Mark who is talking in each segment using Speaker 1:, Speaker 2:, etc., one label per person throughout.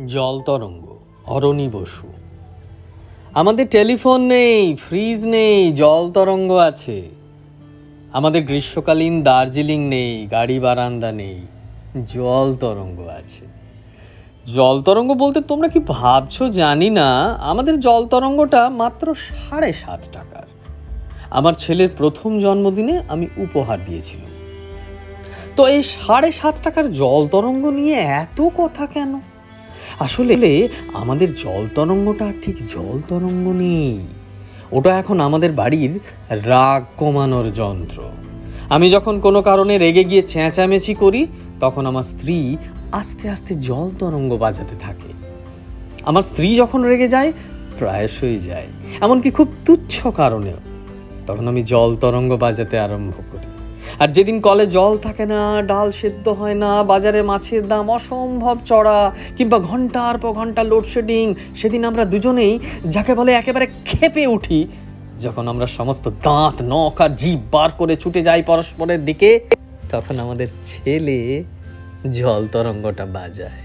Speaker 1: জল তরঙ্গ, অরণি বসু। আমাদের টেলিফোন নেই, ফ্রিজ নেই, জল তরঙ্গ আছে। আমাদের গ্রীষ্মকালীন দার্জিলিং নেই, গাড়ি বারান্দা নেই, জল তরঙ্গ আছে। জল তরঙ্গ বলতে তোমরা কি ভাবছ জানি না, আমাদের জল তরঙ্গটা মাত্র সাড়ে সাত টাকার। আমার ছেলের প্রথম জন্মদিনে আমি উপহার দিয়েছিলাম। তো এই সাড়ে সাত টাকার জল তরঙ্গ নিয়ে এত কথা কেন? আসলে আমাদের জল তরঙ্গটা ঠিক জল তরঙ্গ নেই। ওটা এখন আমাদের বাড়ির রাগ কমানোর যন্ত্র। আমি যখন কোনো কারণে রেগে গিয়ে চেঁচামেচি করি, তখন আমার স্ত্রী আস্তে আস্তে জল তরঙ্গ বাজাতে থাকে। আমার স্ত্রী যখন রেগে যায়, প্রায়শই যায়। এমনকি খুব তুচ্ছ কারণেও। তখন আমি জল তরঙ্গ বাজাতে আরম্ভ করি। আর যেদিন কলে জল থাকে না, ডাল সেদ্ধ হয় না, বাজারে মাছের দাম অসম্ভব চড়া, কিংবা ঘণ্টার পর ঘণ্টা লোডশেডিং সেদিন আমরা দুজনেই, যাকে বলে একেবারে খেপে উঠি, যখন আমরা সমস্ত দাঁত, নখ আর জিভ বার করে ছুটে যাই পরস্পরের দিকে, তখন আমাদের ছেলে জল তরঙ্গটা বাজায়।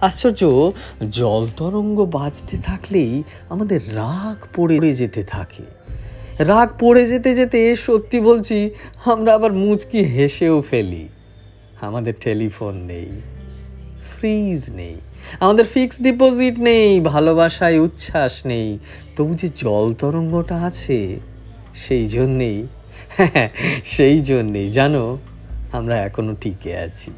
Speaker 1: আশ্চর্য, জল তরঙ্গ বাজতে থাকলেই আমাদের রাগ পড়ে যেতে থাকে। রাগ পড়ে যেতে যেতে সত্যি বলছি, আমরা আবার মুচকি হেসেও ফেলি। আমাদের টেলিফোন নেই, ফ্রিজ নেই, আমাদের ফিক্সড ডিপোজিট নেই, ভালোবাসায় উচ্ছ্বাস নেই। তবু যে জল তরঙ্গটা আছে, সেই জন্যেই সেই জন্যেই, জানো, আমরা এখনও টিকে আছি।